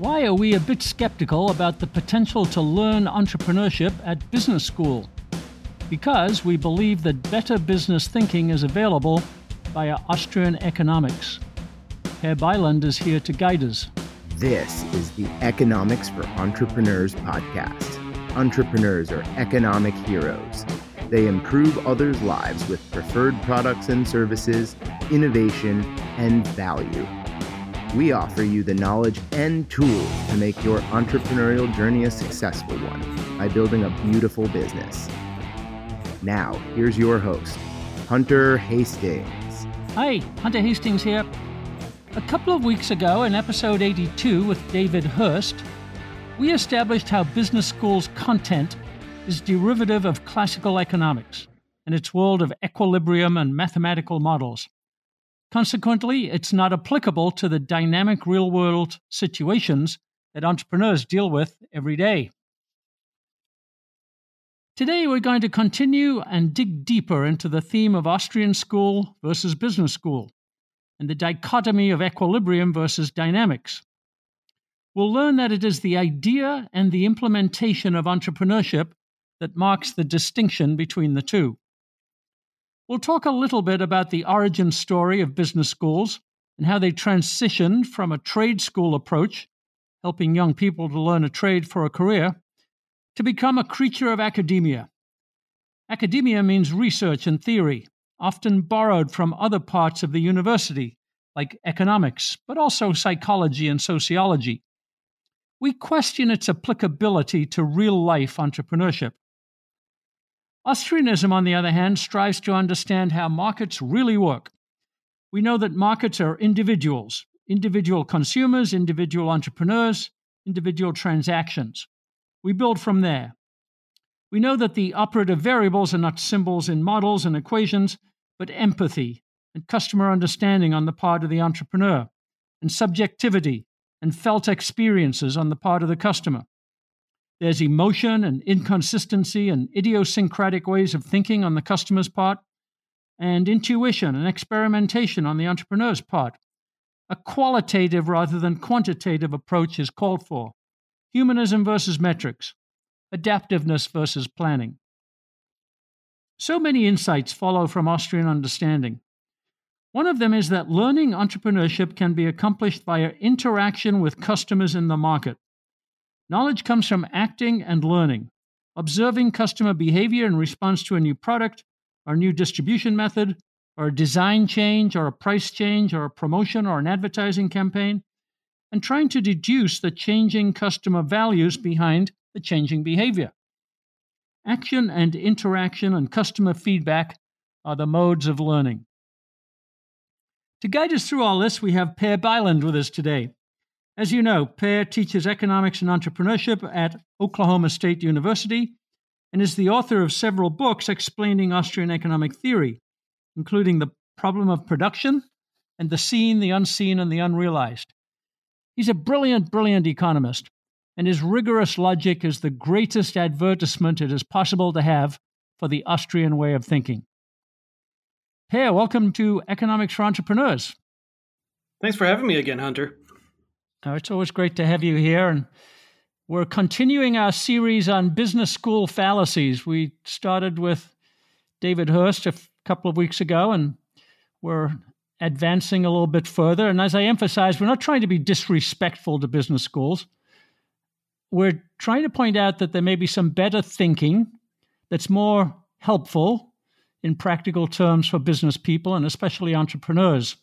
Why are we a bit skeptical about the potential to learn entrepreneurship at business school? Because we believe that better business thinking is available via Austrian economics. Per Bylund is here to guide us. This is the Economics for Entrepreneurs podcast. Entrepreneurs are economic heroes. They improve others' lives with preferred products and services, innovation, and value. We offer you the knowledge and tools to make your entrepreneurial journey a successful one by building a beautiful business. Now, here's your host, Hunter Hastings. Hi, Hunter Hastings here. A couple of weeks ago, in episode 82 with David Hurst, we established how business school's content is derivative of classical economics and its world of equilibrium and mathematical models. Consequently, it's not applicable to the dynamic real world situations that entrepreneurs deal with every day. Today, we're going to continue and dig deeper into the theme of Austrian school versus business school and the dichotomy of equilibrium versus dynamics. We'll learn that it is the idea and the implementation of entrepreneurship that marks the distinction between the two. We'll talk a little bit about the origin story of business schools and how they transitioned from a trade school approach, helping young people to learn a trade for a career, to become a creature of academia. Academia means research and theory, often borrowed from other parts of the university, like economics, but also psychology and sociology. We question its applicability to real life entrepreneurship. Austrianism, on the other hand, strives to understand how markets really work. We know that markets are individuals, individual consumers, individual entrepreneurs, individual transactions. We build from there. We know that the operative variables are not symbols in models and equations, but empathy and customer understanding on the part of the entrepreneur, and subjectivity and felt experiences on the part of the customer. There's emotion and inconsistency and idiosyncratic ways of thinking on the customer's part, and intuition and experimentation on the entrepreneur's part. A qualitative rather than quantitative approach is called for. Humanism versus metrics, adaptiveness versus planning. So many insights follow from Austrian understanding. One of them is that learning entrepreneurship can be accomplished via interaction with customers in the market. Knowledge comes from acting and learning, observing customer behavior in response to a new product, or new distribution method, or a design change, or a price change, or a promotion, or an advertising campaign, and trying to deduce the changing customer values behind the changing behavior. Action and interaction and customer feedback are the modes of learning. To guide us through all this, we have Per Bylund with us today. As you know, Per teaches economics and entrepreneurship at Oklahoma State University and is the author of several books explaining Austrian economic theory, including The Problem of Production and The Seen, the Unseen, and the Unrealized. He's a brilliant, brilliant economist, and his rigorous logic is the greatest advertisement it is possible to have for the Austrian way of thinking. Per, welcome to Economics for Entrepreneurs. Thanks for having me again, Hunter. Uh, it's always great to have you here. And we're continuing our series on business school fallacies. We started with David Hurst a f- couple of weeks ago, and we're advancing a little bit further. And as I emphasized, we're not trying to be disrespectful to business schools. We're trying to point out that there may be some better thinking that's more helpful in practical terms for business people and especially entrepreneurs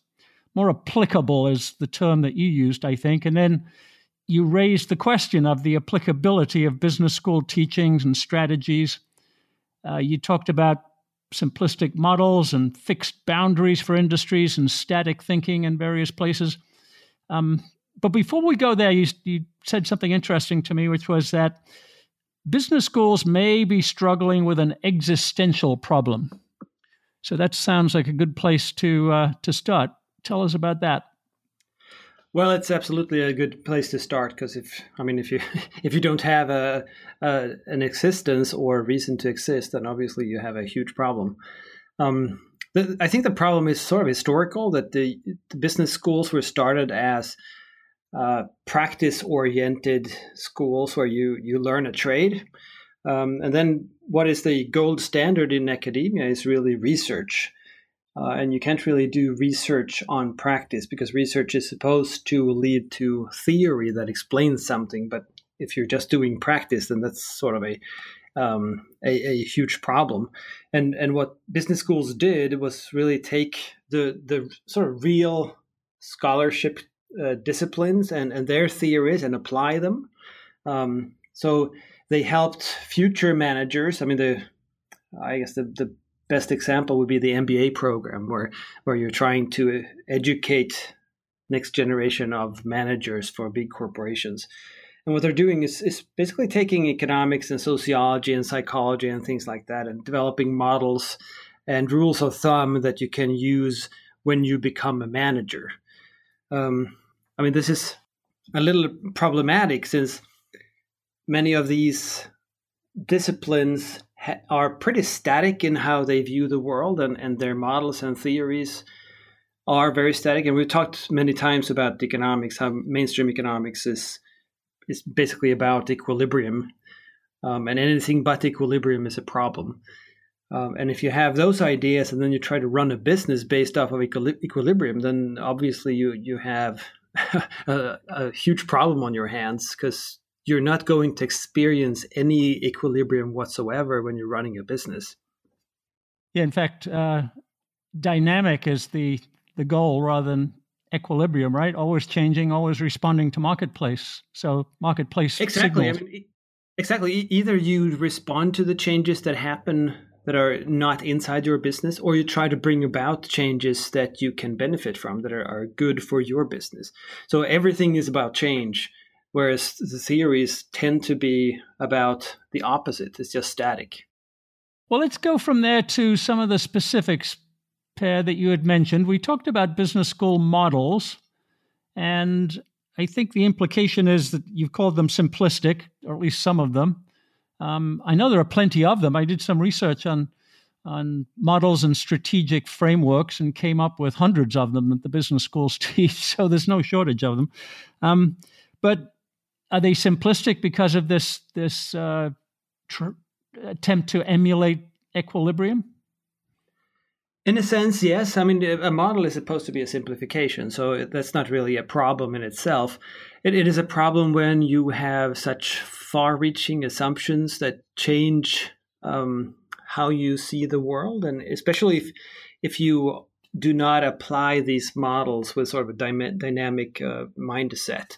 more applicable is the term that you used, I think. And then you raised the question of the applicability of business school teachings and strategies. Uh, you talked about simplistic models and fixed boundaries for industries and static thinking in various places. Um, but before we go there, you, you said something interesting to me, which was that business schools may be struggling with an existential problem. So that sounds like a good place to uh, to start. Tell us about that. Well, it's absolutely a good place to start because if I mean if you if you don't have a, a, an existence or a reason to exist, then obviously you have a huge problem. Um, the, I think the problem is sort of historical that the, the, business schools were started as uh, practice oriented schools where you, you learn a trade. Um, and then what is the gold standard in academia is really research. Uh, and you can't really do research on practice because research is supposed to lead to theory that explains something. But if you're just doing practice, then that's sort of a um, a, a, huge problem. And and what business schools did was really take the the sort of real scholarship uh, disciplines and, and their theories and apply them. Um, so they helped future managers. I mean, the I guess the, the best example would be the MBA program, where where you're trying to educate next generation of managers for big corporations. And what they're doing is, is basically taking economics and sociology and psychology and things like that and developing models and rules of thumb that you can use when you become a manager. Um, I mean, this is a little problematic since many of these disciplines are pretty static in how they view the world, and, and their models and theories are very static. And we've talked many times about economics, how mainstream economics is is basically about equilibrium, um, and anything but equilibrium is a problem. Um, and if you have those ideas and then you try to run a business based off of equilibrium, then obviously you you have a, a, huge problem on your hands because you're not going to experience any equilibrium whatsoever when you're running a business. Yeah, in fact, uh, dynamic is the the goal rather than equilibrium, right? Always changing, always responding to marketplace. So marketplace exactly. I mean, exactly. Either you respond to the changes that happen that are not inside your business, or you try to bring about changes that you can benefit from that are, are good for your business. So everything is about change, whereas the theories tend to be about the opposite. It's just static. Well, let's go from there to some of the specifics Per, that you had mentioned, we talked about business school models, and I think the implication is that you've called them simplistic, or at least some of them. Um, I know there are plenty of them. I did some research on on models and strategic frameworks and came up with hundreds of them that the business schools teach. So there's no shortage of them. Um, but are they simplistic because of this this uh, tr- attempt to emulate equilibrium? In a sense, yes. I mean, a model is supposed to be a simplification, so that's not really a problem in itself. it, it is a problem when you have such far reaching assumptions that change um, how you see the world, and especially if, if you do not apply these models with sort of a dy- dynamic uh, mindset.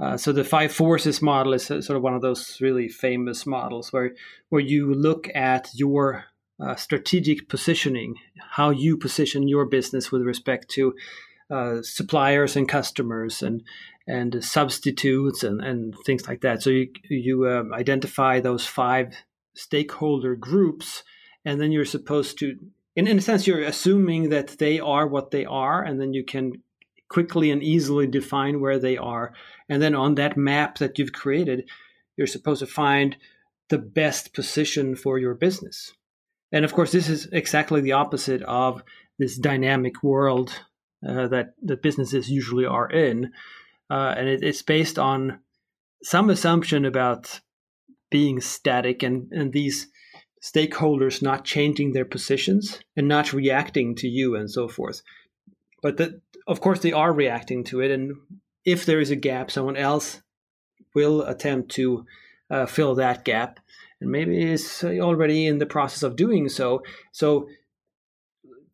Uh, so the five forces model is sort of one of those really famous models where where you look at your uh, strategic positioning, how you position your business with respect to uh, suppliers and customers and and substitutes and, and things like that. So you you um, identify those five stakeholder groups, and then you're supposed to, in, in a sense, you're assuming that they are what they are, and then you can quickly and easily define where they are, and then on that map that you've created, you're supposed to find the best position for your business. And of course, this is exactly the opposite of this dynamic world uh, that that businesses usually are in, uh, and it, it's based on some assumption about being static and and these stakeholders not changing their positions and not reacting to you and so forth. But that, of course, they are reacting to it, and if there is a gap, someone else will attempt to uh, fill that gap and maybe is already in the process of doing so. So,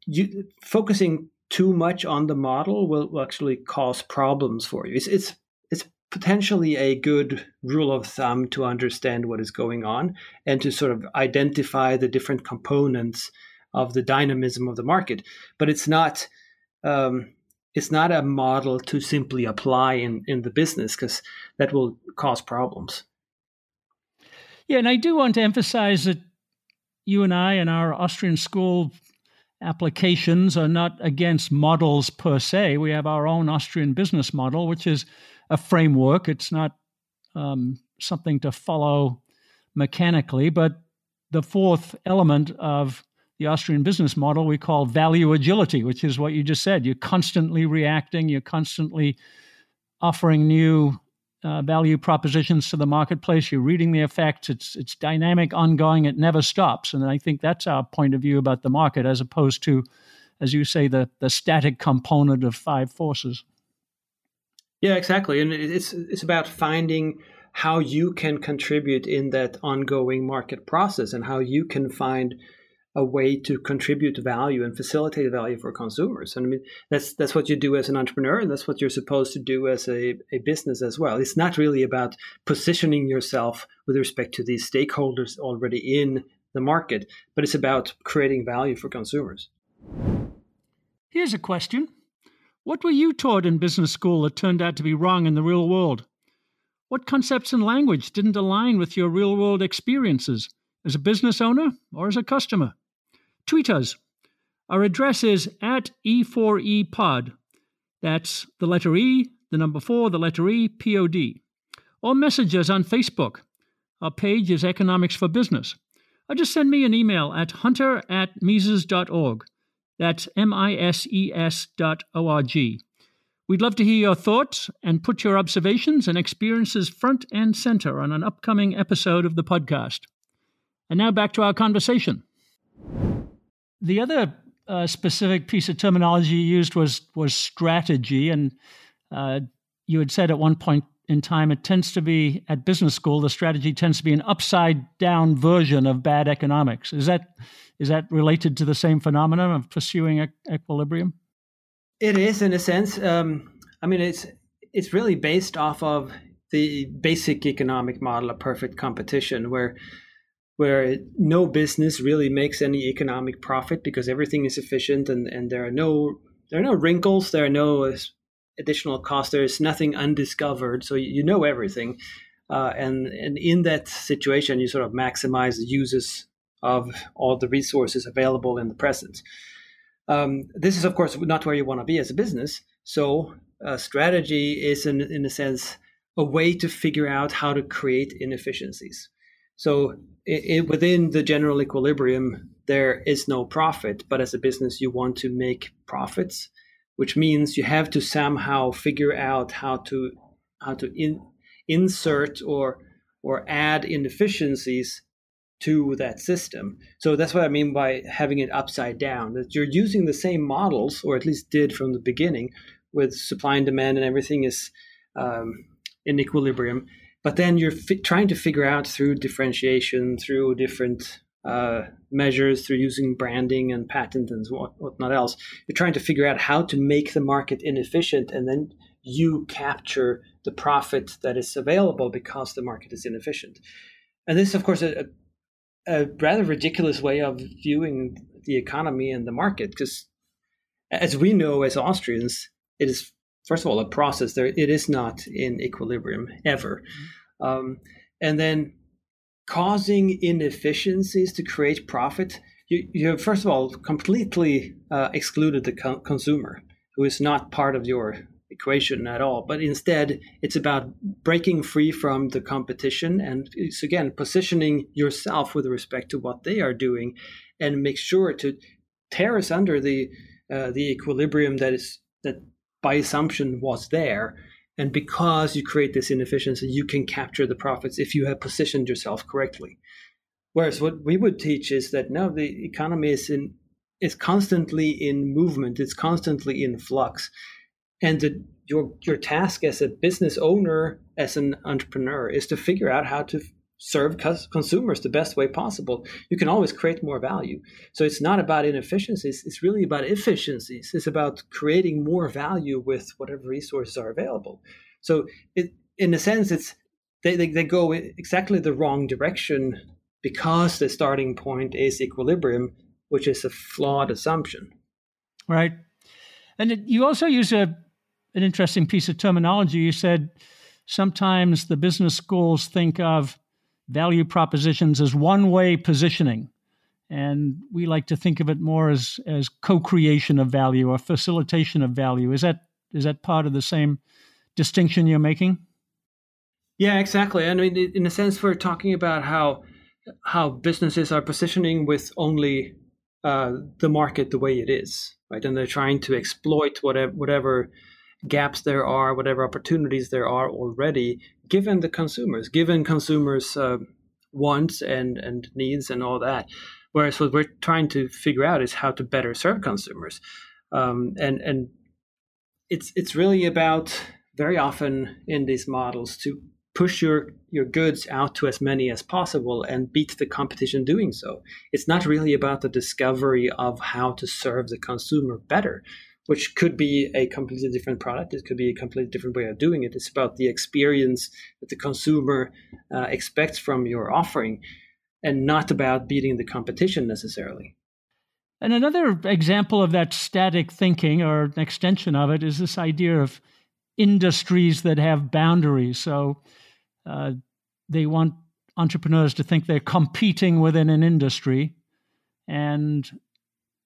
you focusing too much on the model will, will actually cause problems for you. It's, it's it's potentially a good rule of thumb to understand what is going on and to sort of identify the different components of the dynamism of the market. But it's not um, it's not a model to simply apply in, in the business because that will cause problems. Yeah, and I do want to emphasize that you and I and our Austrian school applications are not against models per se. We have our own Austrian business model, which is a framework. It's not um, something to follow mechanically, but the fourth element of the Austrian business model we call value agility, which is what you just said. You're constantly reacting, you're constantly offering new uh, value propositions to the marketplace. You're reading the effects. It's it's dynamic, ongoing. It never stops. And I think that's our point of view about the market, as opposed to, as you say, the the static component of five forces. Yeah, exactly. And it's it's about finding how you can contribute in that ongoing market process and how you can find a way to contribute value and facilitate value for consumers. And I mean, that's that's what you do as an entrepreneur, and that's what you're supposed to do as a, a business as well. It's not really about positioning yourself with respect to these stakeholders already in the market, but it's about creating value for consumers. Here's a question. What were you taught in business school that turned out to be wrong in the real world? What concepts and language didn't align with your real world experiences as a business owner or as a customer? Tweet us. Our address is at E4EPod. That's the letter E, the number 4, the letter E, P O D. Or message us on Facebook. Our page is Economics for Business. Or just send me an email at hunter at Mises.org. That's M I S E S dot O R G. We'd love to hear your thoughts and put your observations and experiences front and center on an upcoming episode of the podcast. And now back to our conversation. The other uh, specific piece of terminology you used was was strategy, and uh, you had said at one point in time it tends to be at business school the strategy tends to be an upside down version of bad economics. Is that is that related to the same phenomenon of pursuing equilibrium? It is in a sense. Um, I mean, it's it's really based off of the basic economic model of perfect competition, where where no business really makes any economic profit because everything is efficient and, and there are no there are no wrinkles, there are no additional costs, there is nothing undiscovered, so you know everything, uh, and and in that situation you sort of maximize the uses of all the resources available in the present. Um, this is of course not where you want to be as a business, so uh, strategy is in in a sense a way to figure out how to create inefficiencies. So it, it, within the general equilibrium, there is no profit. But as a business, you want to make profits, which means you have to somehow figure out how to how to in, insert or or add inefficiencies to that system. So that's what I mean by having it upside down. That you're using the same models, or at least did from the beginning, with supply and demand and everything is um, in equilibrium but then you're fi- trying to figure out through differentiation, through different uh, measures, through using branding and patent and what, whatnot else, you're trying to figure out how to make the market inefficient, and then you capture the profit that is available because the market is inefficient. And this, of course, a, a rather ridiculous way of viewing the economy and the market, because as we know as Austrians, it is first of all a process there it is not in equilibrium ever mm-hmm. um, and then causing inefficiencies to create profit you, you have first of all completely uh, excluded the co- consumer who is not part of your equation at all but instead it's about breaking free from the competition and it's again positioning yourself with respect to what they are doing and make sure to tear us under the uh, the equilibrium that is that by assumption was there. And because you create this inefficiency, you can capture the profits if you have positioned yourself correctly. Whereas what we would teach is that now the economy is in is constantly in movement, it's constantly in flux. And the, your your task as a business owner, as an entrepreneur, is to figure out how to serve consumers the best way possible, you can always create more value. So it's not about inefficiencies, it's really about efficiencies. It's about creating more value with whatever resources are available. So it, in a sense, it's they, they, they go exactly the wrong direction because the starting point is equilibrium, which is a flawed assumption. Right. And you also use a, an interesting piece of terminology. You said sometimes the business schools think of value propositions as one way positioning. And we like to think of it more as, as co creation of value or facilitation of value. Is that, is that part of the same distinction you're making? Yeah, exactly. I mean, in a sense, we're talking about how how businesses are positioning with only uh, the market the way it is, right? And they're trying to exploit whatever whatever gaps there are, whatever opportunities there are already, given the consumers, given consumers' uh, wants and, and needs and all that. Whereas what we're trying to figure out is how to better serve consumers. Um, and, and it's, it's really about very often in these models to push your your goods out to as many as possible and beat the competition doing so. It's not really about the discovery of how to serve the consumer better, which could be a completely different product. It could be a completely different way of doing it. It's about the experience that the consumer uh, expects from your offering and not about beating the competition necessarily. And another example of that static thinking or an extension of it is this idea of industries that have boundaries. So uh, they want entrepreneurs to think they're competing within an industry, and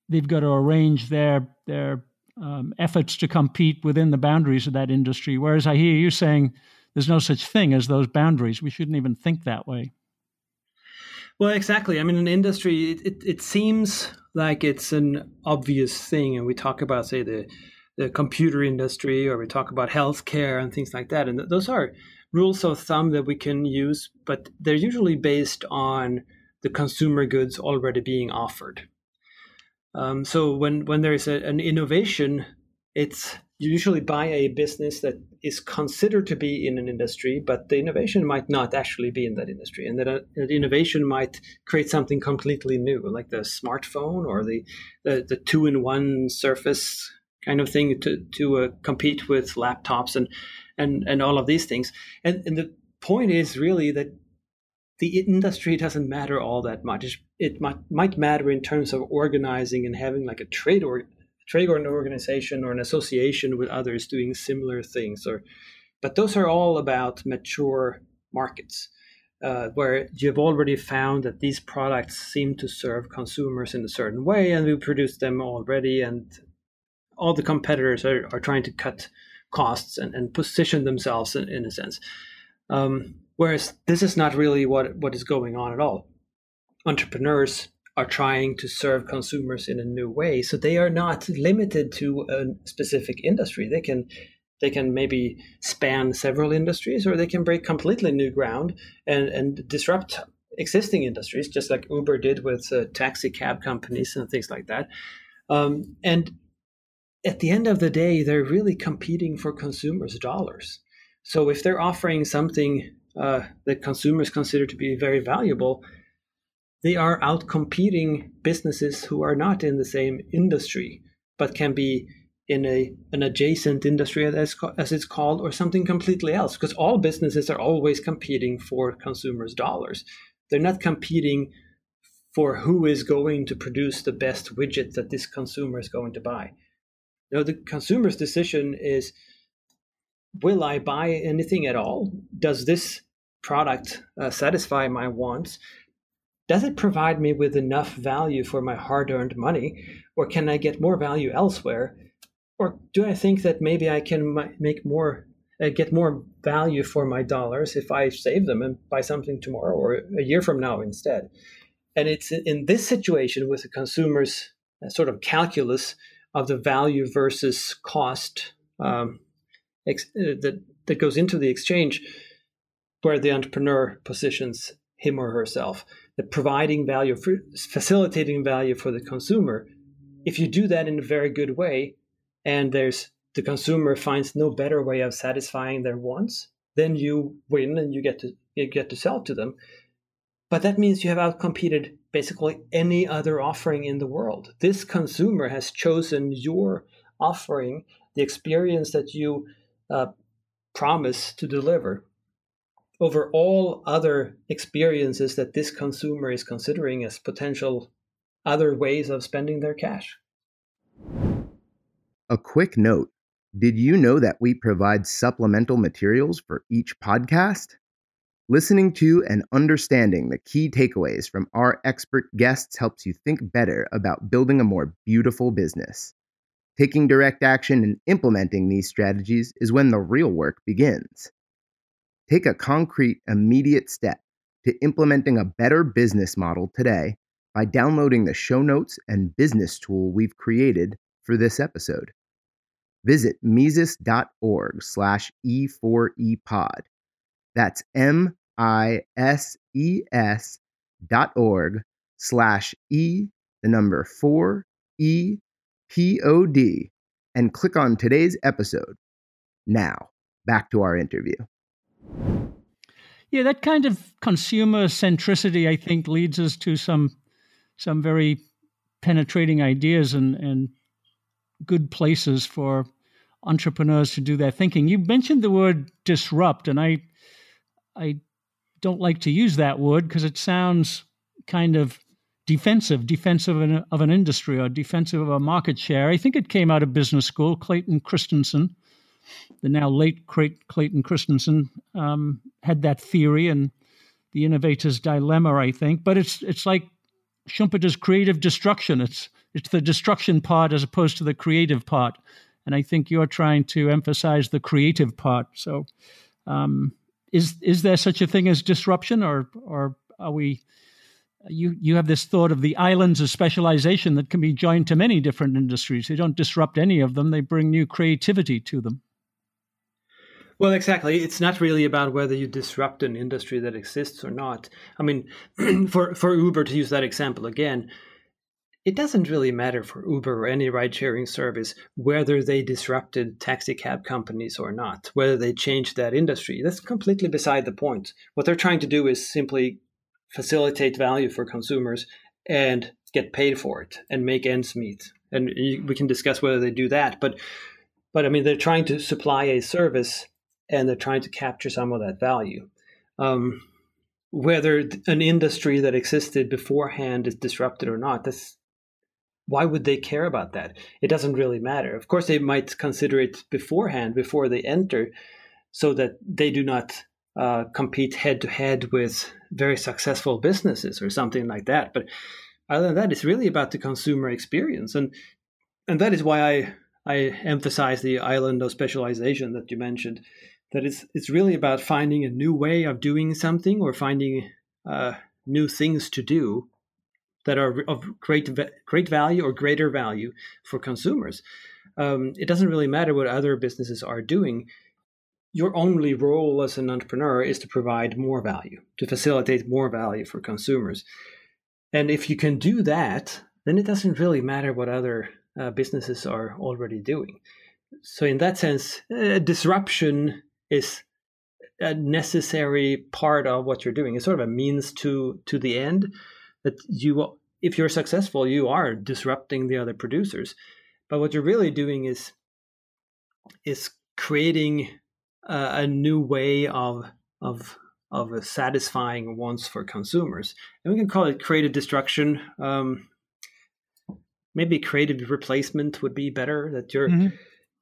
they've got to arrange their their um, efforts to compete within the boundaries of that industry. Whereas I hear you saying there's no such thing as those boundaries. We shouldn't even think that way. Well, exactly. I mean, in industry, it, it, it seems like it's an obvious thing, and we talk about, say, the the computer industry, or we talk about healthcare and things like that, and th- those are rules of thumb that we can use, but they're usually based on the consumer goods already being offered. Um, so when when there is a, an innovation, it's usually by a business that is considered to be in an industry, but the innovation might not actually be in that industry, and that, uh, innovation might create something completely new, like the smartphone or the the, the two-in-one surface kind of thing to to uh, compete with laptops and and and all of these things. And and the point is really that the industry doesn't matter all that much. It might, might matter in terms of organizing and having like a trade or trade or an organization or an association with others doing similar things. Or, but those are all about mature markets. Uh, where you've already found that these products seem to serve consumers in a certain way, and we produce them already, and all the competitors are, are trying to cut costs and, and position themselves in, in a sense. Um, whereas this is not really what, what is going on at all. Entrepreneurs are trying to serve consumers in a new way, so they are not limited to a specific industry. They can they can maybe span several industries, or they can break completely new ground and, and disrupt existing industries, just like Uber did with uh, taxi cab companies and things like that. Um, and at the end of the day, they're really competing for consumers' dollars. So if they're offering something uh, that consumers consider to be very valuable, they are out competing businesses who are not in the same industry, but can be in a an adjacent industry as, as it's called or something completely else because all businesses are always competing for consumers dollars. They're not competing for who is going to produce the best widget that this consumer is going to buy. You the consumer's decision is will I buy anything at all? Does this product uh, satisfy my wants? Does it provide me with enough value for my hard earned money? Or can I get more value elsewhere? Or do I think that maybe I can make more, uh, get more value for my dollars if I save them and buy something tomorrow or a year from now instead? And it's in this situation with the consumer's uh, sort of calculus of the value versus cost um, ex- uh, that that goes into the exchange, where the entrepreneur positions him or herself, that providing value, for, facilitating value for the consumer. If you do that in a very good way, and there's the consumer finds no better way of satisfying their wants, then you win and you get to you get to sell to them. But that means you have outcompeted basically any other offering in the world. This consumer has chosen your offering, the experience that you uh, promise to deliver, over all other experiences that this consumer is considering as potential other ways of spending their cash. A quick note Did you know that we provide supplemental materials for each podcast? Listening to and understanding the key takeaways from our expert guests helps you think better about building a more beautiful business. Taking direct action and implementing these strategies is when the real work begins. Take a concrete, immediate step to implementing a better business model today by downloading the show notes and business tool we've created for this episode. Visit Mises.org slash E4EPod. That's M I S E S dot org slash E, the number 4 E P O D, and click on today's episode. Now, back to our interview. Yeah, that kind of consumer centricity, I think, leads us to some some very penetrating ideas and, and good places for entrepreneurs to do their thinking. You mentioned the word disrupt, and I I don't like to use that word because it sounds kind of defensive, defensive of an, of an, industry or defensive of a market share. I think it came out of business school. Clayton Christensen, the now late Clayton Christensen, um, had that theory and the innovator's dilemma. I think, but it's it's like Schumpeter's creative destruction. It's it's the destruction part as opposed to the creative part, and I think you're trying to emphasize the creative part. So. Um, is is there such a thing as disruption, or or are we? You you have this thought of the islands of specialization that can be joined to many different industries. They don't disrupt any of them; they bring new creativity to them. Well, exactly. It's not really about whether you disrupt an industry that exists or not. I mean, for for Uber to use that example again, it doesn't really matter for Uber or any ride sharing service whether they disrupted taxi cab companies or not, whether they changed that industry. That's completely beside the point. What they're trying to do is simply facilitate value for consumers and get paid for it and make ends meet. And we can discuss whether they do that, but but I mean they're trying to supply a service and they're trying to capture some of that value. Um, whether an industry that existed beforehand is disrupted or not, that's why would they care about that? It doesn't really matter. Of course, they might consider it beforehand, before they enter, so that they do not uh, compete head to head with very successful businesses or something like that. But other than that, it's really about the consumer experience, and and that is why I I emphasize the island of specialization that you mentioned. That it's it's really about finding a new way of doing something or finding uh, new things to do that are of great great value or greater value for consumers. Um, it doesn't really matter what other businesses are doing. Your only role as an entrepreneur is to provide more value, to facilitate more value for consumers. And if you can do that, then it doesn't really matter what other uh, businesses are already doing. So, in that sense, uh, disruption is a necessary part of what you're doing. It's sort of a means to to the end that you if you're successful you are disrupting the other producers but what you're really doing is is creating a, a new way of of of satisfying wants for consumers. And we can call it creative destruction. Um, maybe creative replacement would be better that you're mm-hmm.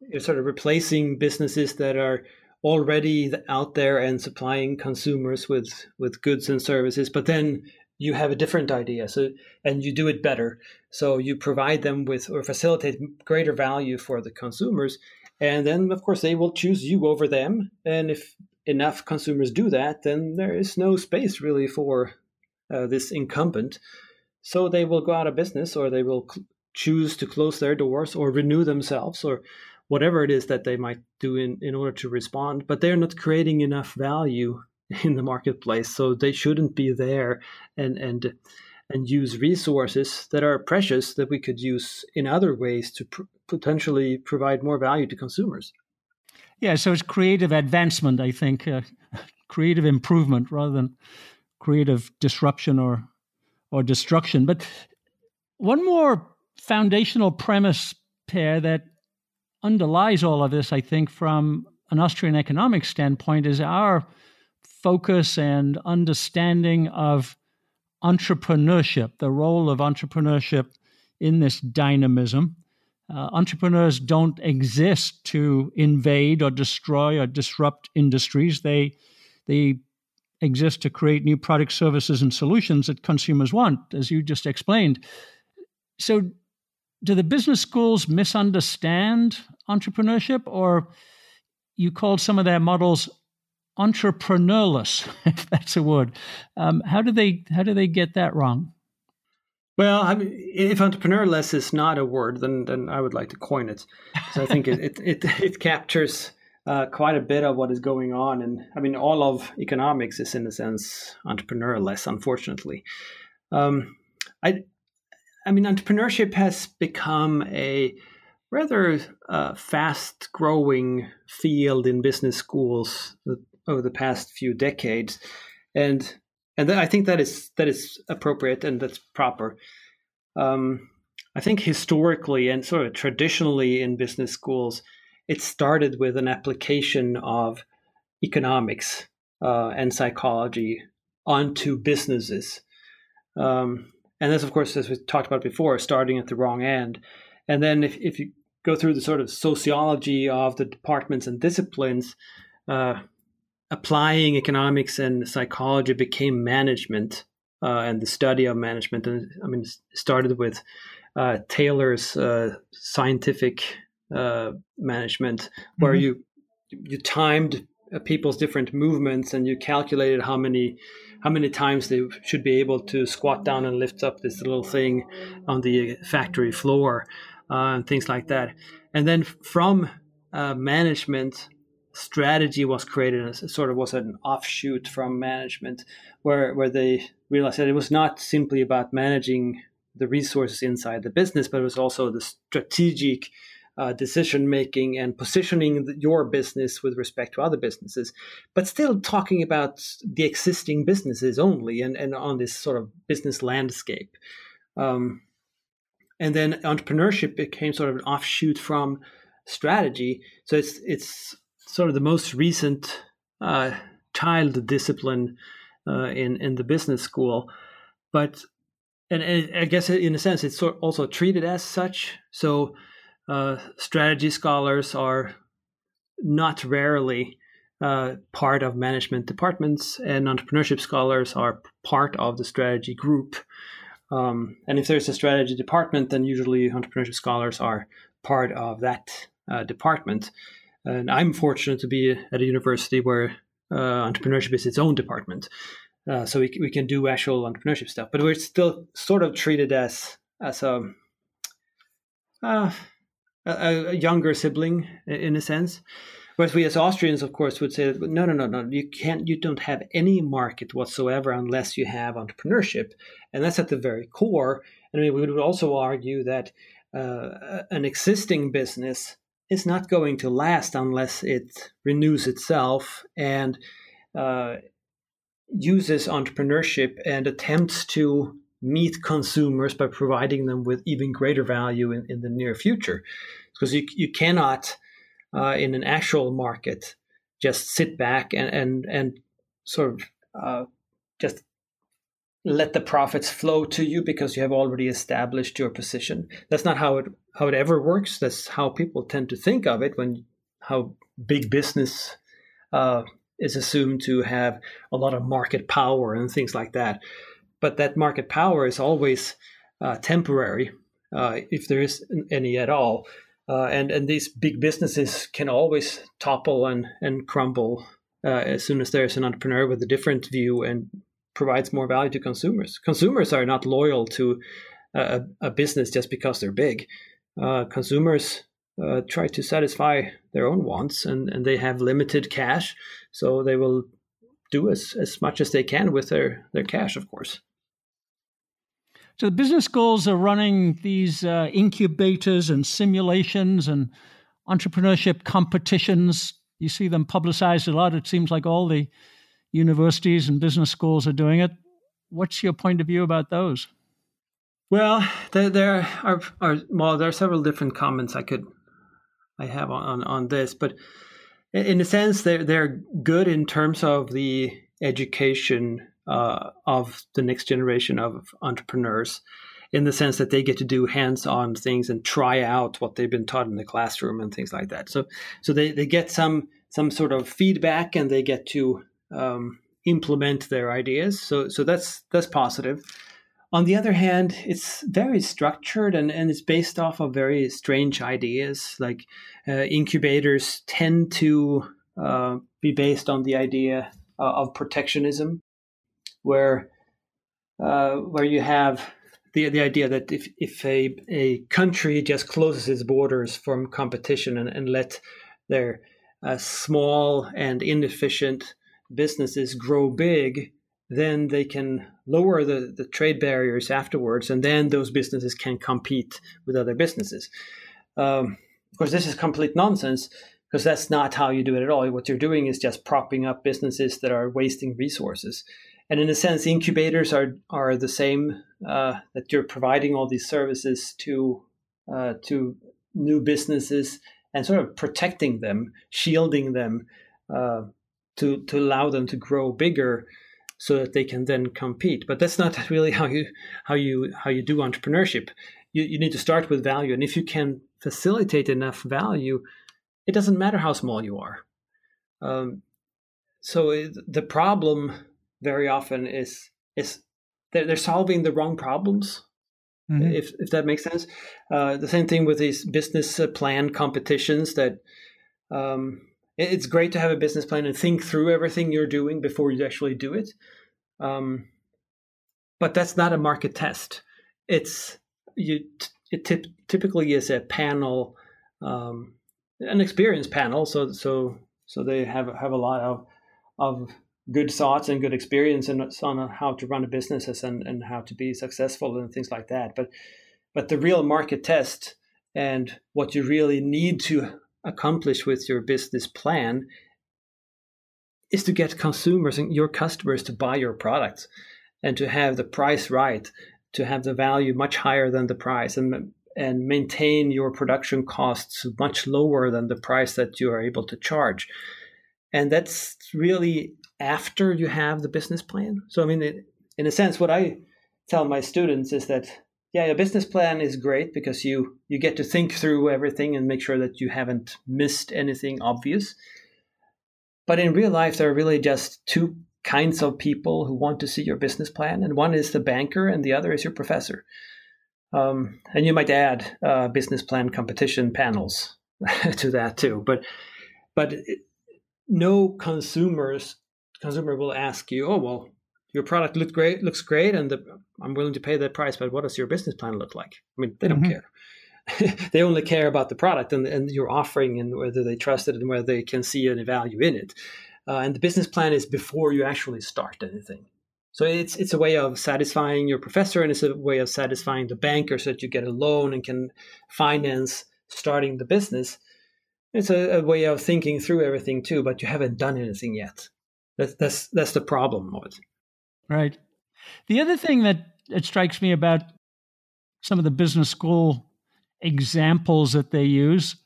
you're sort of replacing businesses that are already out there and supplying consumers with with goods and services but then you have a different idea so and you do it better. So you provide them with or facilitate greater value for the consumers and then of course they will choose you over them. And if enough consumers do that then there is no space really for uh, this incumbent. So they will go out of business or they will cl- choose to close their doors or renew themselves or whatever it is that they might do in, in order to respond. But they're not creating enough value in the marketplace so they shouldn't be there. And and and use resources that are precious that we could use in other ways to pr- potentially provide more value to consumers. Yeah so it's creative advancement i think uh, creative improvement rather than creative disruption or or destruction. But one more foundational premise Per that underlies all of this i think from an austrian economic standpoint is our focus and understanding of entrepreneurship, the role of entrepreneurship in this dynamism. Uh, entrepreneurs don't exist to invade or destroy or disrupt industries. They they exist to create new products, services, and solutions that consumers want, as you just explained. So, do the business schools misunderstand entrepreneurship, or you called some of their models entrepreneurless, if that's a word. Um, how do they how do they get that wrong? Well, I mean, if entrepreneurless is not a word, then then I would like to coin it. So I think it, it, it it captures uh, quite a bit of what is going on, and I mean, all of economics is in a sense entrepreneurless, unfortunately. Um, I I mean, entrepreneurship has become a rather uh, fast growing field in business schools over the past few decades, and and I think that is that is appropriate and that's proper. Um, I think historically and sort of traditionally in business schools, it started with an application of economics uh, and psychology onto businesses. Um, and this, of course, as we talked about before, starting at the wrong end. And then if, if you go through the sort of sociology of the departments and disciplines, uh, applying economics and psychology became management uh, and the study of management. And I mean, started with uh, Taylor's uh, scientific uh, management, where mm-hmm. you you timed uh, people's different movements and you calculated how many how many times they should be able to squat down and lift up this little thing on the factory floor uh, and things like that. And then from management strategy was created as sort of was an offshoot from management where where they realized that it was not simply about managing the resources inside the business but it was also the strategic uh, decision making and positioning the, your business with respect to other businesses, but still talking about the existing businesses only and, and on this sort of business landscape. Um, and then entrepreneurship became sort of an offshoot from strategy. So it's it's sort of the most recent uh, child discipline uh, in in the business school, but and, and, I guess in a sense it's also treated as such. So uh, strategy scholars are not rarely uh, part of management departments, and entrepreneurship scholars are part of the strategy group. Um, and if there's a strategy department, then usually entrepreneurship scholars are part of that uh, department. And I'm fortunate to be at a university where uh, entrepreneurship is its own department. Uh, so we, we can do actual entrepreneurship stuff, but we're still sort of treated as as a uh, a, a, younger sibling in a sense. Whereas we as Austrians, of course, would say, no, no, no, no, you can't, you don't have any market whatsoever unless you have entrepreneurship, and that's at the very core. And I mean, we would also argue that uh, an existing business is not going to last unless it renews itself and uh, uses entrepreneurship and attempts to meet consumers by providing them with even greater value in, in the near future. Because you, you cannot, uh, in an actual market, just sit back and, and, and sort of uh, just let the profits flow to you because you have already established your position. That's not how it how it ever works. That's how people tend to think of it when how big business uh, is assumed to have a lot of market power and things like that. But that market power is always uh, temporary, uh, if there is any at all. Uh, and and these big businesses can always topple and and crumble uh, as soon as there's an entrepreneur with a different view and provides more value to consumers. Consumers are not loyal to a, a business just because they're big. Uh, consumers uh, try to satisfy their own wants, and, and they have limited cash, so they will do as, as much as they can with their, their cash, of course. So the business schools are running these uh, incubators and simulations and entrepreneurship competitions. You see them publicized a lot. It seems like all the universities and business schools are doing it. What's your point of view about those? Well, there, there are, are well, there are several different comments I could I have on on this, but in a sense, they're they're good in terms of the education uh, of the next generation of entrepreneurs, in the sense that they get to do hands-on things and try out what they've been taught in the classroom and things like that. So so they, they get some some sort of feedback and they get to um, implement their ideas. So so that's that's positive. On the other hand, it's very structured and, and it's based off of very strange ideas. Like uh, incubators tend to uh, be based on the idea uh, of protectionism, where uh, where you have the the idea that if if a a country just closes its borders from competition and, and let their uh, small and inefficient businesses grow big, then they can lower the, the trade barriers afterwards, and then those businesses can compete with other businesses. Um, of course, this is complete nonsense because that's not how you do it at all. What you're doing is just propping up businesses that are wasting resources. And in a sense, incubators are are the same. Uh, that you're providing all these services to uh, to new businesses and sort of protecting them, shielding them, uh, to to allow them to grow bigger, so that they can then compete. But that's not really how you how you how you do entrepreneurship. You you need to start with value, and if you can facilitate enough value, it doesn't matter how small you are. Um, so it, the problem very often is is they're, they're solving the wrong problems. Mm-hmm. If if that makes sense, uh, the same thing with these business uh, plan competitions. That um, it's great to have a business plan and think through everything you're doing before you actually do it. Um, but that's not a market test. It's you. It typically is a panel, um, an experience panel. So so so they have have a lot of of good thoughts and good experience and on how to run a business and, and how to be successful and things like that. But but the real market test and what you really need to accomplish with your business plan is to get consumers and your customers to buy your products and to have the price right, to have the value much higher than the price and and maintain your production costs much lower than the price that you are able to charge. And that's really after you have the business plan. So, I mean, it, in a sense, what I tell my students is that yeah, your business plan is great because you you get to think through everything and make sure that you haven't missed anything obvious. But in real life, there are really just two kinds of people who want to see your business plan, and one is the banker, and the other is your professor. Um, and you might add uh, business plan competition panels to that too. But but no consumers consumer will ask you, "Oh well, your product looks great, looks great, and the, I'm willing to pay that price, but what does your business plan look like?" I mean, they don't mm-hmm. care. they only care about the product and, and your offering and whether they trust it and whether they can see any value in it. Uh, and the business plan is before you actually start anything. So it's it's a way of satisfying your professor and it's a way of satisfying the banker so that you get a loan and can finance starting the business. It's a, a way of thinking through everything too, but you haven't done anything yet. That's that's that's the problem of it. Right. The other thing that it strikes me about some of the business school examples that they use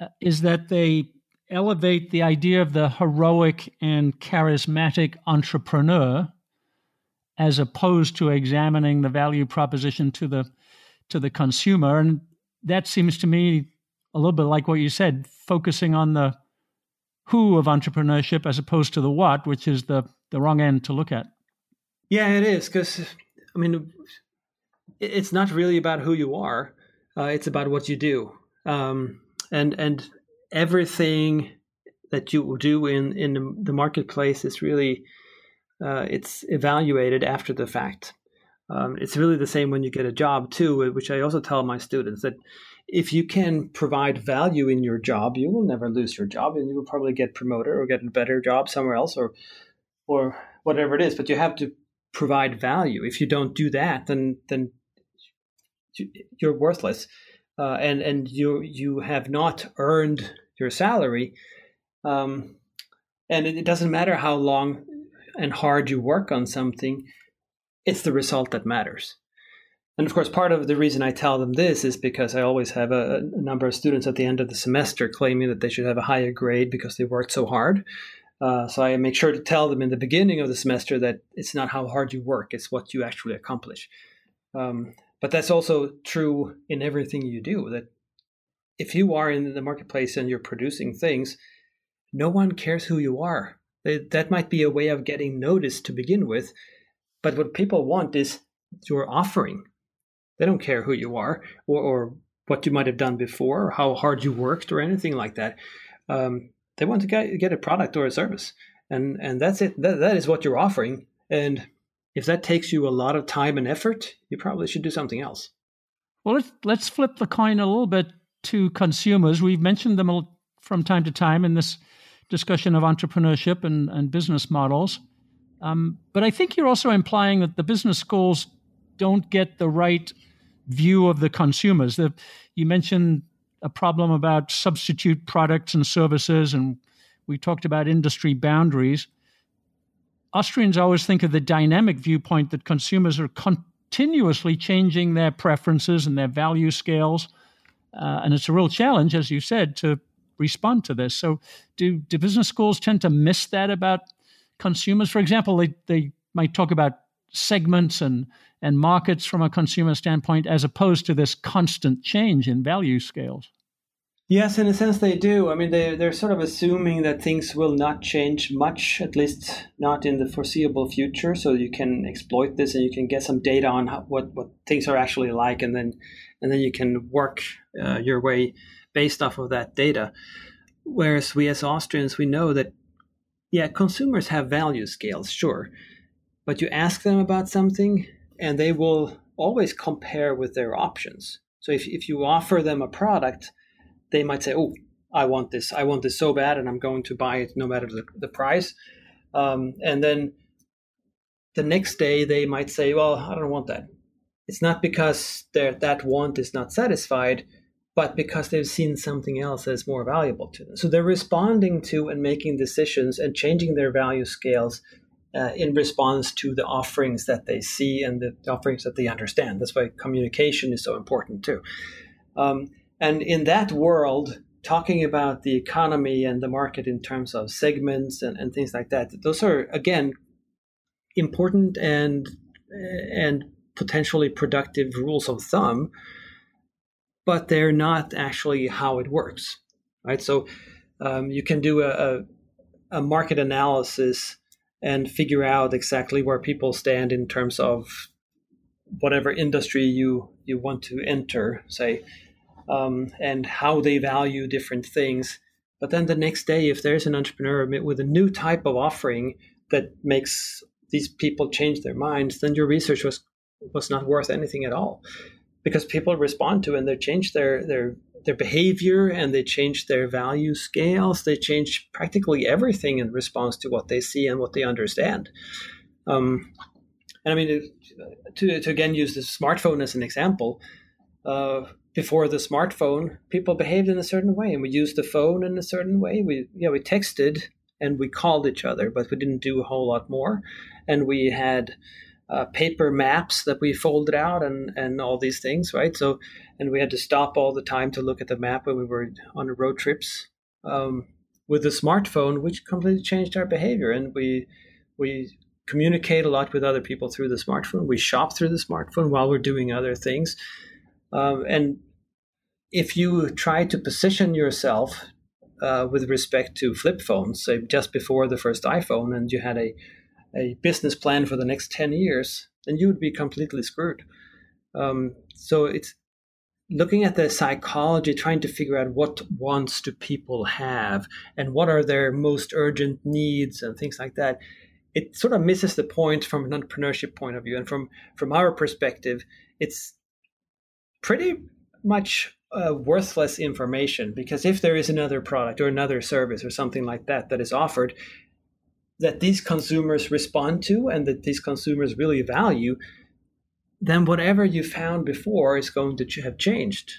uh, is that they elevate the idea of the heroic and charismatic entrepreneur as opposed to examining the value proposition to the to the consumer and that seems to me a little bit like what you said focusing on the who of entrepreneurship as opposed to the what, which is the, the wrong end to look at. Yeah, it is. Because, I mean, it's not really about who you are, uh, it's about what you do. Um, and, and everything that you do in, in the marketplace is really uh, it's evaluated after the fact. Um, it's really the same when you get a job too, which I also tell my students that if you can provide value in your job, you will never lose your job, and you will probably get promoted or get a better job somewhere else, or or whatever it is. But you have to provide value. If you don't do that, then then you're worthless, uh, and and you you have not earned your salary. Um, and it, doesn't matter how long and hard you work on something; it's the result that matters. And of course, part of the reason I tell them this is because I always have a, a, number of students at the end of the semester claiming that they should have a higher grade because they worked so hard. Uh, so I make sure to tell them in the beginning of the semester that it's not how hard you work, it's what you actually accomplish. Um, but that's also true in everything you do. That if you are in the marketplace and you're producing things, no one cares who you are. That might be a way of getting noticed to begin with. But what people want is your offering they don't care who you are or, or what you might have done before or how hard you worked or anything like that. Um, they want to get, get a product or a service, and and that's it. That, that is what you're offering. And if that takes you a lot of time and effort, you probably should do something else. Well, let's, let's flip the coin a little bit to consumers. We've mentioned them from time to time in this discussion of entrepreneurship and, and business models. Um, but I think you're also implying that the business schools don't get the right view of the consumers. The, you mentioned a problem about substitute products and services, and we talked about industry boundaries. Austrians always think of the dynamic viewpoint that consumers are continuously changing their preferences and their value scales. Uh, and it's a real challenge, as you said, to respond to this. So, do, do business schools tend to miss that about consumers? For example, they, they might talk about segments and, and markets from a consumer standpoint as opposed to this constant change in value scales. Yes, in a sense they do. I mean, they, they're sort of assuming that things will not change much, at least not in the foreseeable future. So you can exploit this and you can get some data on how, what, what things are actually like, and then and then you can work uh, your way based off of that data. Whereas we as Austrians, we know that, yeah, consumers have value scales, sure, but you ask them about something and they will always compare with their options. So if, if you offer them a product, they might say, "Oh, I want this. I want this so bad, and I'm going to buy it no matter the, the price." Um, and then the next day, they might say, "Well, I don't want that." It's not because that want is not satisfied, but because they've seen something else that's more valuable to them. So they're responding to and making decisions and changing their value scales uh, in response to the offerings that they see and the offerings that they understand. That's why communication is so important too. Um, and in that world, talking about the economy and the market in terms of segments and, and things like that, those are again important and and potentially productive rules of thumb, but they're not actually how it works, right? So um, you can do a, a, a market analysis and figure out exactly where people stand in terms of whatever industry you you want to enter, say um, and how they value different things. But then the next day, if there's an entrepreneur with a new type of offering that makes these people change their minds, then your research was was not worth anything at all, because people respond to and they change their their their behavior and they change their value scales. They change practically everything in response to what they see and what they understand. Um, and I mean, to, to again use the smartphone as an example, uh, before the smartphone, people behaved in a certain way, and we used the phone in a certain way. We yeah we texted and we called each other, but we didn't do a whole lot more. And we had uh, paper maps that we folded out and and all these things, right? So and we had to stop all the time to look at the map when we were on road trips. Um, with the smartphone, which completely changed our behavior, and we we communicate a lot with other people through the smartphone. We shop through the smartphone while we're doing other things. Um, and if you try to position yourself uh, with respect to flip phones, say just before the first iPhone, and you had a, a business plan for the next 10 years, then you would be completely screwed. Um, so it's looking at the psychology, trying to figure out what wants do people have and what are their most urgent needs and things like that. It sort of misses the point from an entrepreneurship point of view. And from, from our perspective, it's pretty much uh, worthless information because if there is another product or another service or something like that that is offered that these consumers respond to and that these consumers really value, then whatever you found before is going to have changed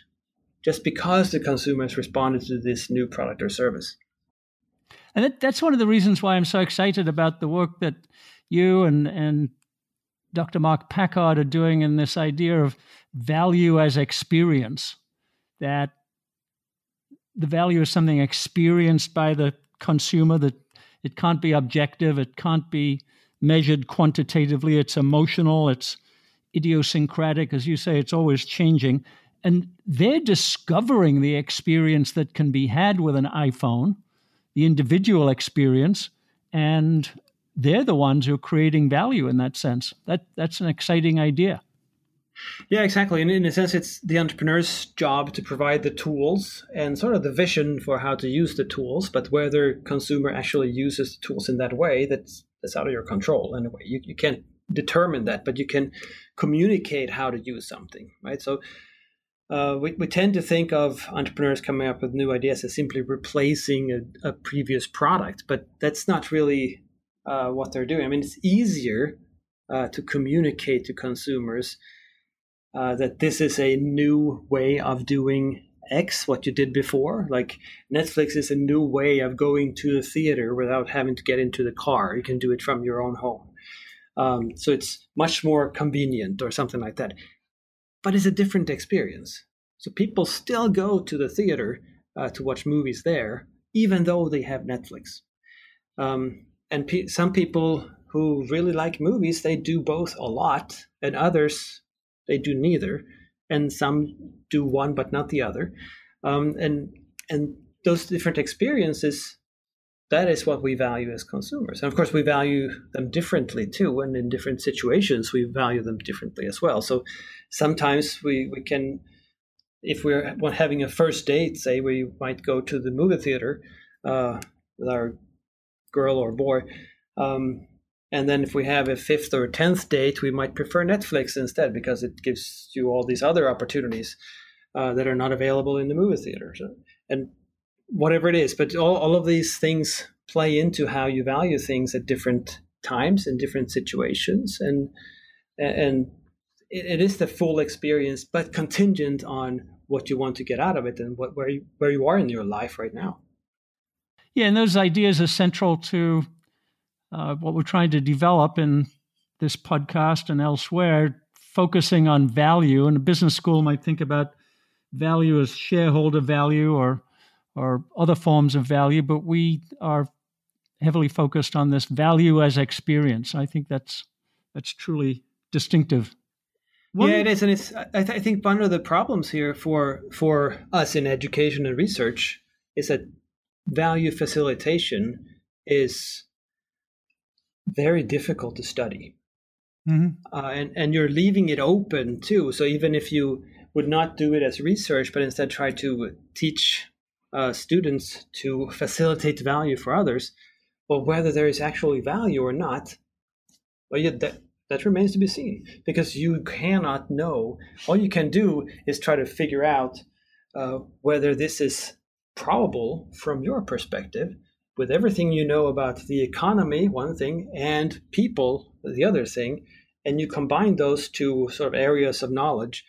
just because the consumers responded to this new product or service. And that, that's one of the reasons why I'm so excited about the work that you and, and Dr. Mark Packard are doing in this idea of value as experience that the value is something experienced by the consumer that it can't be objective. It can't be measured quantitatively. It's emotional. It's idiosyncratic. As you say it's always changing. And they're discovering the experience that can be had with an iPhone the individual experience and they're the ones who are creating value in that sense. That that's an exciting idea yeah, exactly. And in a sense, it's the entrepreneur's job to provide the tools and sort of the vision for how to use the tools. But whether consumer actually uses the tools in that way, that's that's out of your control. Anyway, you, you can't determine that, but you can communicate how to use something, right? So uh, we, we tend to think of entrepreneurs coming up with new ideas as simply replacing a, a previous product, but that's not really uh, what they're doing. I mean, it's easier uh, to communicate to consumers uh, that this is a new way of doing X, what you did before. Like Netflix is a new way of going to the theater without having to get into the car. You can do it from your own home. Um, so it's much more convenient or something like that. But it's a different experience. So people still go to the theater uh, to watch movies there, even though they have Netflix. Um, and pe- some people who really like movies, they do both a lot, and others they do neither, and some do one but not the other. Um, and and those different experiences, that is what we value as consumers. And of course, we value them differently too, and in different situations, we value them differently as well. So sometimes we we can. If we're having a first date, say we might go to the movie theater uh, with our girl or boy, um, and then if we have a fifth or tenth date, we might prefer Netflix instead because it gives you all these other opportunities uh, that are not available in the movie theater. So, and whatever it is, but all, all of these things play into how you value things at different times and different situations. And, and it, it is the full experience, but contingent on what you want to get out of it and what, where, you, where you are in your life right now. Yeah, and those ideas are central to uh, what we're trying to develop in this podcast and elsewhere, focusing on value. And a business school might think about value as shareholder value or or other forms of value, but we are heavily focused on this value as experience. I think that's that's truly distinctive. One, yeah, it is, and it's. I, th- I think one of the problems here for for us in education and research is that value facilitation is very difficult to study. Mm-hmm. Uh, and, and you're leaving it open too. So even if you would not do it as research, but instead try to teach uh, students to facilitate value for others, well, whether there is actually value or not, well, yeah, that, that remains to be seen because you cannot know. All you can do is try to figure out uh, whether this is probable from your perspective with everything you know about the economy, one thing, and people, the other thing, and you combine those two sort of areas of knowledge,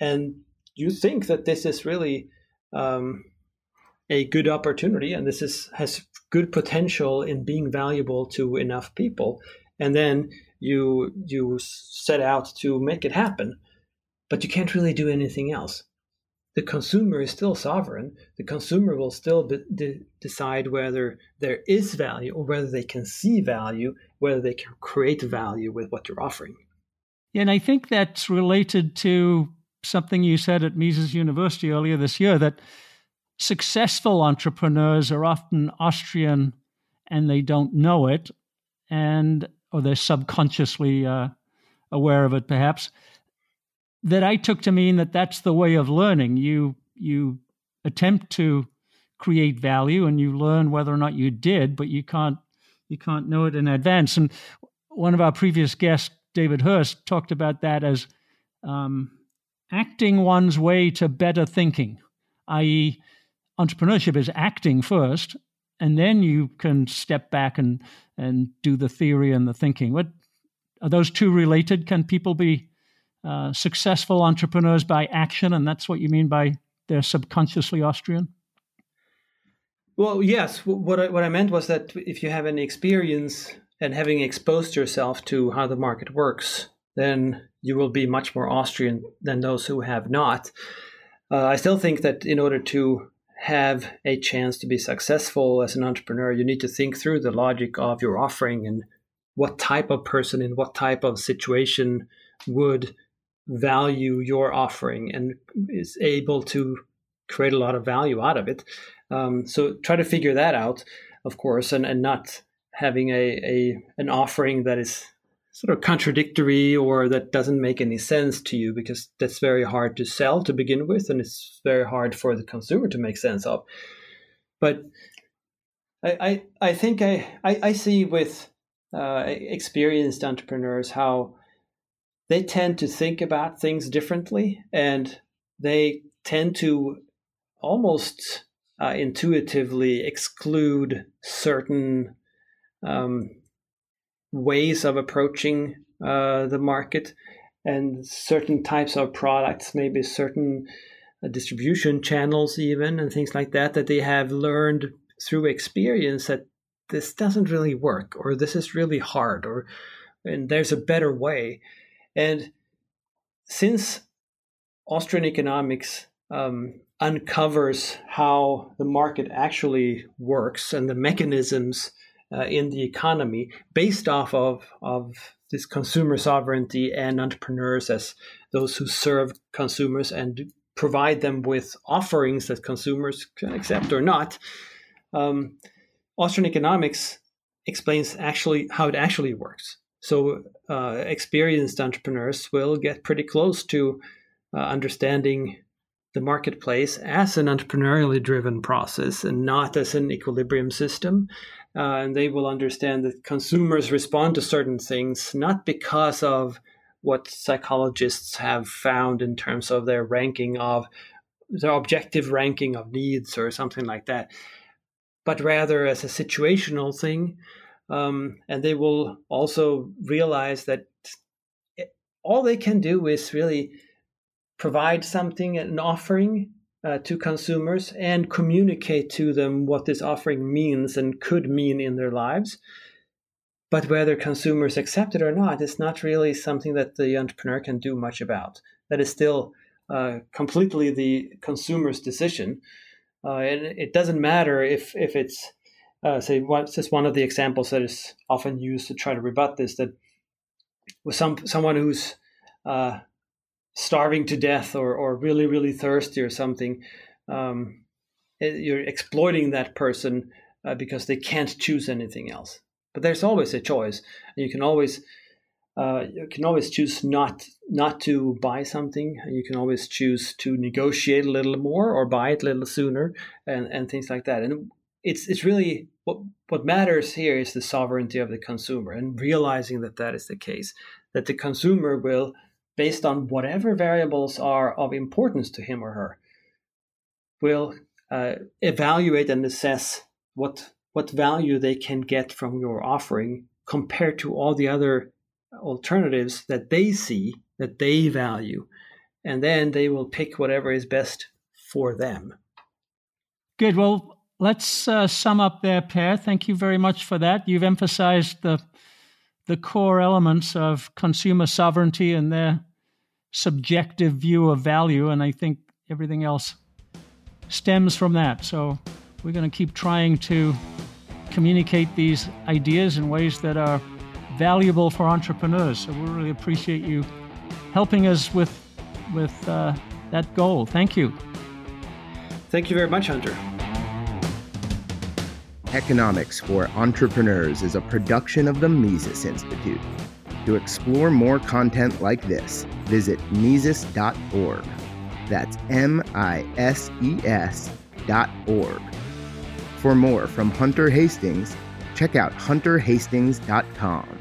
and you think that this is really um, a good opportunity, and this is has good potential in being valuable to enough people, and then you you set out to make it happen, but you can't really do anything else the consumer is still sovereign. The consumer will still de- de- decide whether there is value or whether they can see value, whether they can create value with what you're offering. And I think that's related to something you said at Mises University earlier this year that successful entrepreneurs are often Austrian and they don't know it, and or they're subconsciously uh, aware of it, perhaps that I took to mean that that's the way of learning. You you attempt to create value and you learn whether or not you did, but you can't you can't know it in advance. And one of our previous guests, David Hurst, talked about that as um, acting one's way to better thinking, i.e., entrepreneurship is acting first, and then you can step back and and do the theory and the thinking. What are those two related? Can people be uh, successful entrepreneurs by action, and that's what you mean by they're subconsciously Austrian? Well, yes. What I, what I meant was that if you have any experience and having exposed yourself to how the market works, then you will be much more Austrian than those who have not. Uh, I still think that in order to have a chance to be successful as an entrepreneur, you need to think through the logic of your offering and what type of person in what type of situation would value your offering and is able to create a lot of value out of it. Um, so try to figure that out, of course, and, and not having a, a an offering that is sort of contradictory or that doesn't make any sense to you because that's very hard to sell to begin with and it's very hard for the consumer to make sense of. But I, I, I think I, I, I see with uh, experienced entrepreneurs how they tend to think about things differently and they tend to almost uh, intuitively exclude certain um, ways of approaching uh, the market and certain types of products, maybe certain uh, distribution channels, even and things like that, that they have learned through experience that this doesn't really work, or this is really hard, or and there's a better way. And since Austrian economics um, uncovers how the market actually works and the mechanisms uh, in the economy based off of, of this consumer sovereignty and entrepreneurs as those who serve consumers and provide them with offerings that consumers can accept or not. Um, Austrian economics explains actually how it actually works. So, uh, experienced entrepreneurs will get pretty close to uh, understanding the marketplace as an entrepreneurially driven process and not as an equilibrium system. Uh, and they will understand that consumers respond to certain things not because of what psychologists have found in terms of their ranking of their objective ranking of needs or something like that, but rather as a situational thing. Um, and they will also realize that it, all they can do is really provide something, an offering uh, to consumers, and communicate to them what this offering means and could mean in their lives. But whether consumers accept it or not is not really something that the entrepreneur can do much about. That is still uh, completely the consumer's decision. Uh, and it doesn't matter if, if it's, uh, say, what's just one of the examples that is often used to try to rebut this that with some someone who's uh, starving to death or, or really, really thirsty or something, um, eh, you're exploiting that person uh, because they can't choose anything else. But there's always a choice. And you can always uh, you can always choose not not to buy something. You can always choose to negotiate a little more or buy it a little sooner, and, and things like that. And it's it's really what what matters here is the sovereignty of the consumer and realizing that that is the case. That the consumer will based on whatever variables are of importance to him or her, will uh, evaluate and assess what what value they can get from your offering compared to all the other alternatives that they see that they value and then they will pick whatever is best for them good well let's uh, sum up there Per thank you very much for that you've emphasized the the core elements of consumer sovereignty and their subjective view of value, and I think everything else stems from that. So we're going to keep trying to communicate these ideas in ways that are valuable for entrepreneurs. So we really appreciate you helping us with with uh, that goal. Thank you. Thank you very much, Hunter. Economics for Entrepreneurs is a production of the Mises Institute. To explore more content like this, visit Mises.org. That's M I S E S dot org. For more from Hunter Hastings, check out hunterhastings.com.